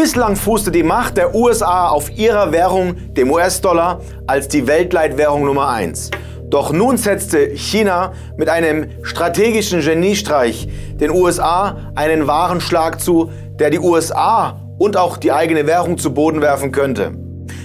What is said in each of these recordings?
Bislang fußte die Macht der USA auf ihrer Währung, dem US-Dollar, als die Weltleitwährung Nummer 1. Doch nun setzte China mit einem strategischen Geniestreich den USA einen wahren Schlag zu, der die USA und auch die eigene Währung zu Boden werfen könnte.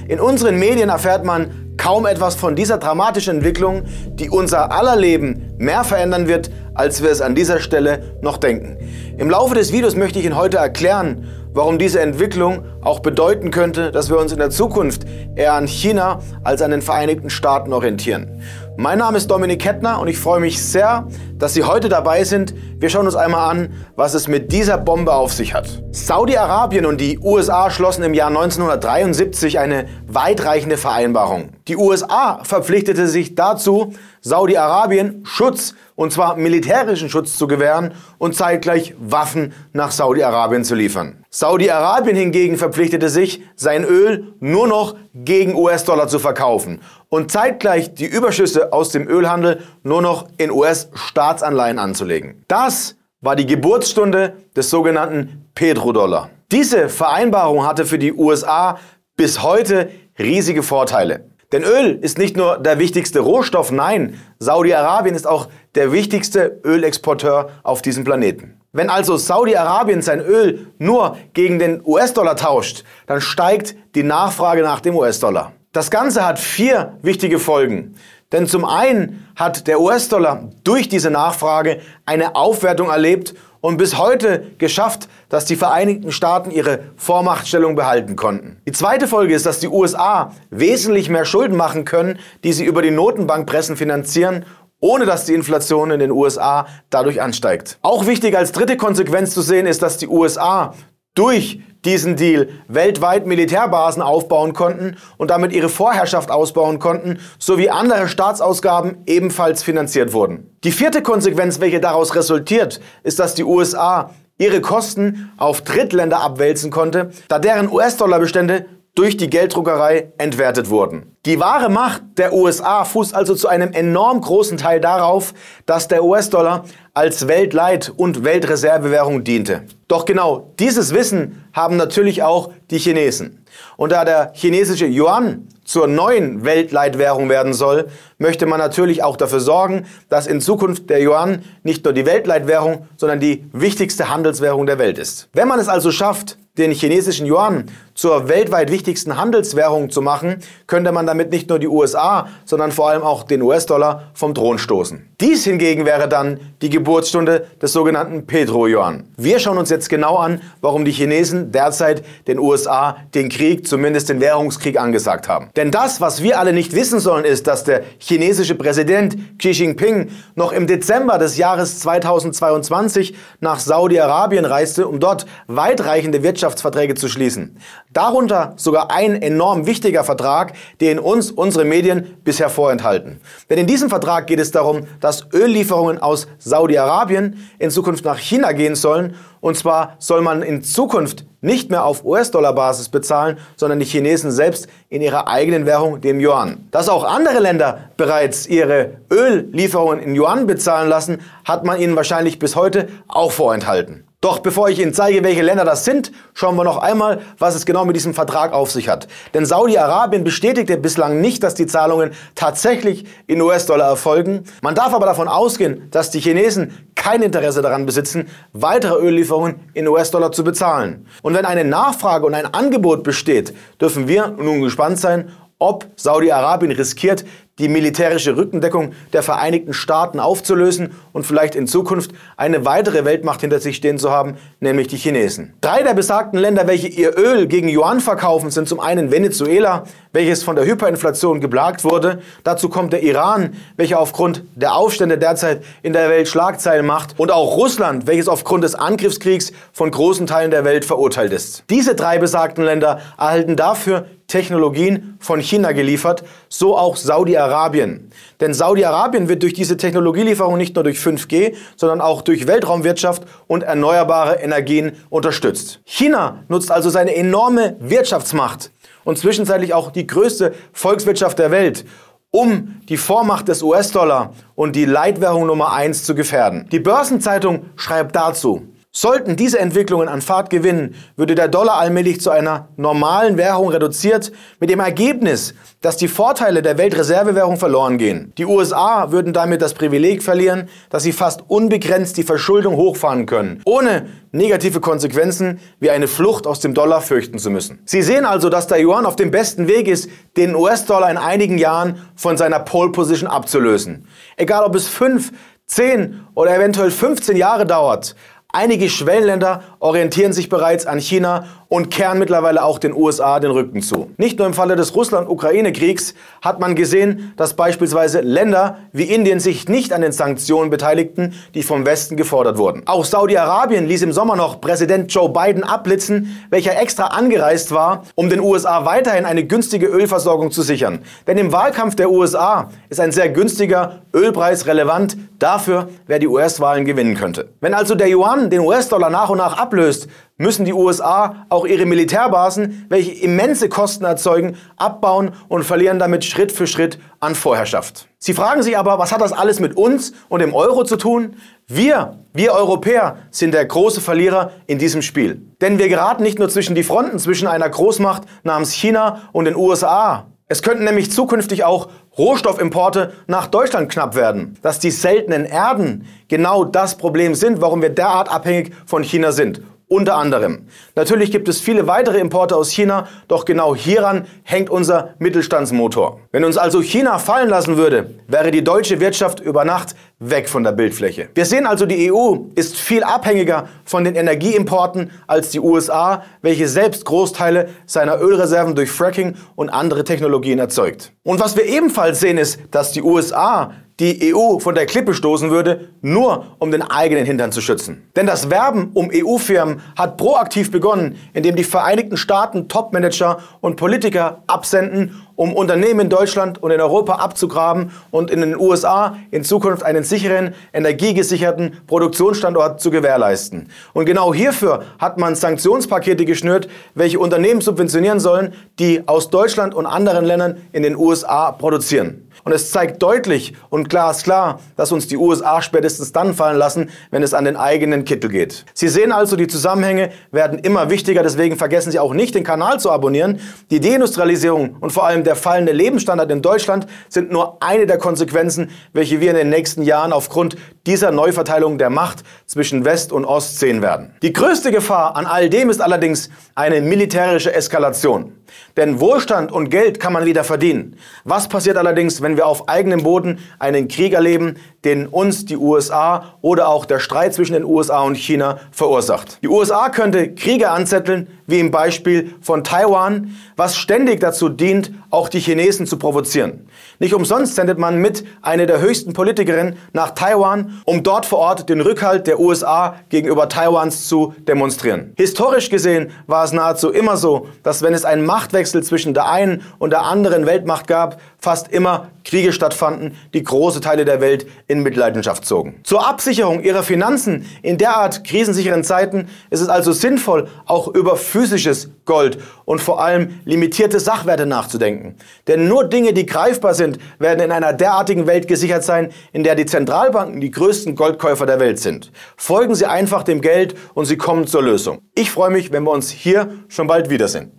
In unseren Medien erfährt man kaum etwas von dieser dramatischen Entwicklung, die unser aller Leben mehr verändern wird, als wir es an dieser Stelle noch denken. Im Laufe des Videos möchte ich Ihnen heute erklären, warum diese Entwicklung auch bedeuten könnte, dass wir uns in der Zukunft eher an China als an den Vereinigten Staaten orientieren. Mein Name ist Dominik Kettner und ich freue mich sehr, dass Sie heute dabei sind. Wir schauen uns einmal an, was es mit dieser Bombe auf sich hat. Saudi-Arabien und die USA schlossen im Jahr 1973 eine weitreichende Vereinbarung. Die USA verpflichtete sich dazu, Saudi-Arabien Schutz, und zwar militärischen Schutz zu gewähren und zeitgleich Waffen nach Saudi-Arabien zu liefern. Saudi-Arabien hingegen verpflichtete sich, sein Öl nur noch gegen US-Dollar zu verkaufen und zeitgleich die Überschüsse aus dem Ölhandel nur noch in US-Staatsanleihen anzulegen. Das war die Geburtsstunde des sogenannten Petrodollar. Diese Vereinbarung hatte für die USA bis heute riesige Vorteile. Denn Öl ist nicht nur der wichtigste Rohstoff, nein, Saudi-Arabien ist auch der wichtigste Ölexporteur auf diesem Planeten. Wenn also Saudi-Arabien sein Öl nur gegen den US-Dollar tauscht, dann steigt die Nachfrage nach dem US-Dollar. Das Ganze hat vier wichtige Folgen. Denn zum einen hat der US-Dollar durch diese Nachfrage eine Aufwertung erlebt und bis heute geschafft, dass die Vereinigten Staaten ihre Vormachtstellung behalten konnten. Die zweite Folge ist, dass die USA wesentlich mehr Schulden machen können, die sie über die Notenbankpressen finanzieren ohne dass die Inflation in den USA dadurch ansteigt. Auch wichtig als dritte Konsequenz zu sehen ist, dass die USA durch diesen Deal weltweit Militärbasen aufbauen konnten und damit ihre Vorherrschaft ausbauen konnten, sowie andere Staatsausgaben ebenfalls finanziert wurden. Die vierte Konsequenz, welche daraus resultiert, ist, dass die USA ihre Kosten auf Drittländer abwälzen konnte, da deren US-Dollar-Bestände durch die Gelddruckerei entwertet wurden. Die wahre Macht der USA fußt also zu einem enorm großen Teil darauf, dass der US-Dollar als Weltleit- und Weltreservewährung diente. Doch genau dieses Wissen haben natürlich auch die Chinesen. Und da der chinesische Yuan zur neuen Weltleitwährung werden soll, möchte man natürlich auch dafür sorgen, dass in Zukunft der Yuan nicht nur die Weltleitwährung, sondern die wichtigste Handelswährung der Welt ist. Wenn man es also schafft, den chinesischen Yuan zur weltweit wichtigsten Handelswährung zu machen, könnte man damit nicht nur die USA, sondern vor allem auch den US-Dollar vom Thron stoßen. Dies hingegen wäre dann die Geburtsstunde des sogenannten Petro-Yuan. Wir schauen uns jetzt genau an, warum die Chinesen derzeit den USA den Krieg, zumindest den Währungskrieg, angesagt haben. Denn das, was wir alle nicht wissen sollen, ist, dass der chinesische Präsident Xi Jinping noch im Dezember des Jahres 2022 nach Saudi-Arabien reiste, um dort weitreichende Wirtschaft Wirtschaftsverträge zu schließen. Darunter sogar ein enorm wichtiger Vertrag, den uns unsere Medien bisher vorenthalten. Denn in diesem Vertrag geht es darum, dass Öllieferungen aus Saudi-Arabien in Zukunft nach China gehen sollen. Und zwar soll man in Zukunft nicht mehr auf US-Dollar-Basis bezahlen, sondern die Chinesen selbst in ihrer eigenen Währung, dem Yuan. Dass auch andere Länder bereits ihre Öllieferungen in Yuan bezahlen lassen, hat man ihnen wahrscheinlich bis heute auch vorenthalten. Doch bevor ich Ihnen zeige, welche Länder das sind, schauen wir noch einmal, was es genau mit diesem Vertrag auf sich hat. Denn Saudi-Arabien bestätigte bislang nicht, dass die Zahlungen tatsächlich in US-Dollar erfolgen. Man darf aber davon ausgehen, dass die Chinesen kein Interesse daran besitzen, weitere Öllieferungen in US-Dollar zu bezahlen. Und wenn eine Nachfrage und ein Angebot besteht, dürfen wir nun gespannt sein, ob Saudi-Arabien riskiert, die militärische Rückendeckung der Vereinigten Staaten aufzulösen und vielleicht in Zukunft eine weitere Weltmacht hinter sich stehen zu haben, nämlich die Chinesen. Drei der besagten Länder, welche ihr Öl gegen Yuan verkaufen, sind zum einen Venezuela, welches von der Hyperinflation geplagt wurde. Dazu kommt der Iran, welcher aufgrund der Aufstände derzeit in der Welt Schlagzeilen macht. Und auch Russland, welches aufgrund des Angriffskriegs von großen Teilen der Welt verurteilt ist. Diese drei besagten Länder erhalten dafür Technologien von China geliefert, so auch Saudi-Arabien. Denn Saudi-Arabien wird durch diese Technologielieferung nicht nur durch 5G, sondern auch durch Weltraumwirtschaft und erneuerbare Energien unterstützt. China nutzt also seine enorme Wirtschaftsmacht und zwischenzeitlich auch die größte Volkswirtschaft der Welt, um die Vormacht des US-Dollar und die Leitwährung Nummer 1 zu gefährden. Die Börsenzeitung schreibt dazu, Sollten diese Entwicklungen an Fahrt gewinnen, würde der Dollar allmählich zu einer normalen Währung reduziert, mit dem Ergebnis, dass die Vorteile der Weltreservewährung verloren gehen. Die USA würden damit das Privileg verlieren, dass sie fast unbegrenzt die Verschuldung hochfahren können, ohne negative Konsequenzen wie eine Flucht aus dem Dollar fürchten zu müssen. Sie sehen also, dass der Yuan auf dem besten Weg ist, den US-Dollar in einigen Jahren von seiner Pole Position abzulösen. Egal ob es fünf, 10 oder eventuell 15 Jahre dauert, Einige Schwellenländer orientieren sich bereits an China und kehren mittlerweile auch den USA den Rücken zu. Nicht nur im Falle des Russland-Ukraine-Kriegs hat man gesehen, dass beispielsweise Länder wie Indien sich nicht an den Sanktionen beteiligten, die vom Westen gefordert wurden. Auch Saudi-Arabien ließ im Sommer noch Präsident Joe Biden abblitzen, welcher extra angereist war, um den USA weiterhin eine günstige Ölversorgung zu sichern. Denn im Wahlkampf der USA ist ein sehr günstiger Ölpreis relevant dafür, wer die US-Wahlen gewinnen könnte. Wenn also der Yuan den US-Dollar nach und nach ablöst, müssen die USA auch ihre Militärbasen, welche immense Kosten erzeugen, abbauen und verlieren damit Schritt für Schritt an Vorherrschaft. Sie fragen sich aber, was hat das alles mit uns und dem Euro zu tun? Wir, wir Europäer, sind der große Verlierer in diesem Spiel. Denn wir geraten nicht nur zwischen die Fronten zwischen einer Großmacht namens China und den USA. Es könnten nämlich zukünftig auch Rohstoffimporte nach Deutschland knapp werden. Dass die seltenen Erden genau das Problem sind, warum wir derart abhängig von China sind. Unter anderem. Natürlich gibt es viele weitere Importe aus China, doch genau hieran hängt unser Mittelstandsmotor. Wenn uns also China fallen lassen würde, wäre die deutsche Wirtschaft über Nacht weg von der Bildfläche. Wir sehen also, die EU ist viel abhängiger von den Energieimporten als die USA, welche selbst Großteile seiner Ölreserven durch Fracking und andere Technologien erzeugt. Und was wir ebenfalls sehen ist, dass die USA die EU von der Klippe stoßen würde, nur um den eigenen Hintern zu schützen. Denn das Werben um EU-Firmen hat proaktiv begonnen, indem die Vereinigten Staaten Topmanager und Politiker absenden, um Unternehmen in Deutschland und in Europa abzugraben und in den USA in Zukunft einen sicheren, energiegesicherten Produktionsstandort zu gewährleisten. Und genau hierfür hat man Sanktionspakete geschnürt, welche Unternehmen subventionieren sollen, die aus Deutschland und anderen Ländern in den USA produzieren. Und es zeigt deutlich und glasklar, dass uns die USA spätestens dann fallen lassen, wenn es an den eigenen Kittel geht. Sie sehen also, die Zusammenhänge werden immer wichtiger, deswegen vergessen Sie auch nicht, den Kanal zu abonnieren. Die Deindustrialisierung und vor allem der fallende Lebensstandard in Deutschland sind nur eine der Konsequenzen, welche wir in den nächsten Jahren aufgrund dieser Neuverteilung der Macht zwischen West und Ost sehen werden. Die größte Gefahr an all dem ist allerdings eine militärische Eskalation. Denn Wohlstand und Geld kann man wieder verdienen. Was passiert allerdings, wenn wir auf eigenem Boden einen Krieg erleben, den uns die USA oder auch der Streit zwischen den USA und China verursacht? Die USA könnte Kriege anzetteln, wie im Beispiel von Taiwan, was ständig dazu dient, auch die Chinesen zu provozieren. Nicht umsonst sendet man mit eine der höchsten Politikerinnen nach Taiwan, um dort vor Ort den Rückhalt der USA gegenüber Taiwans zu demonstrieren. Historisch gesehen war es nahezu immer so, dass wenn es einen Machtwechsel zwischen der einen und der anderen Weltmacht gab, fast immer Kriege stattfanden, die große Teile der Welt in Mitleidenschaft zogen. Zur Absicherung ihrer Finanzen in derart krisensicheren Zeiten ist es also sinnvoll, auch über physisches Gold und vor allem limitierte Sachwerte nachzudenken. Denn nur Dinge, die greifbar sind, werden in einer derartigen Welt gesichert sein, in der die Zentralbanken die größten Goldkäufer der Welt sind. Folgen Sie einfach dem Geld und Sie kommen zur Lösung. Ich freue mich, wenn wir uns hier schon bald wiedersehen.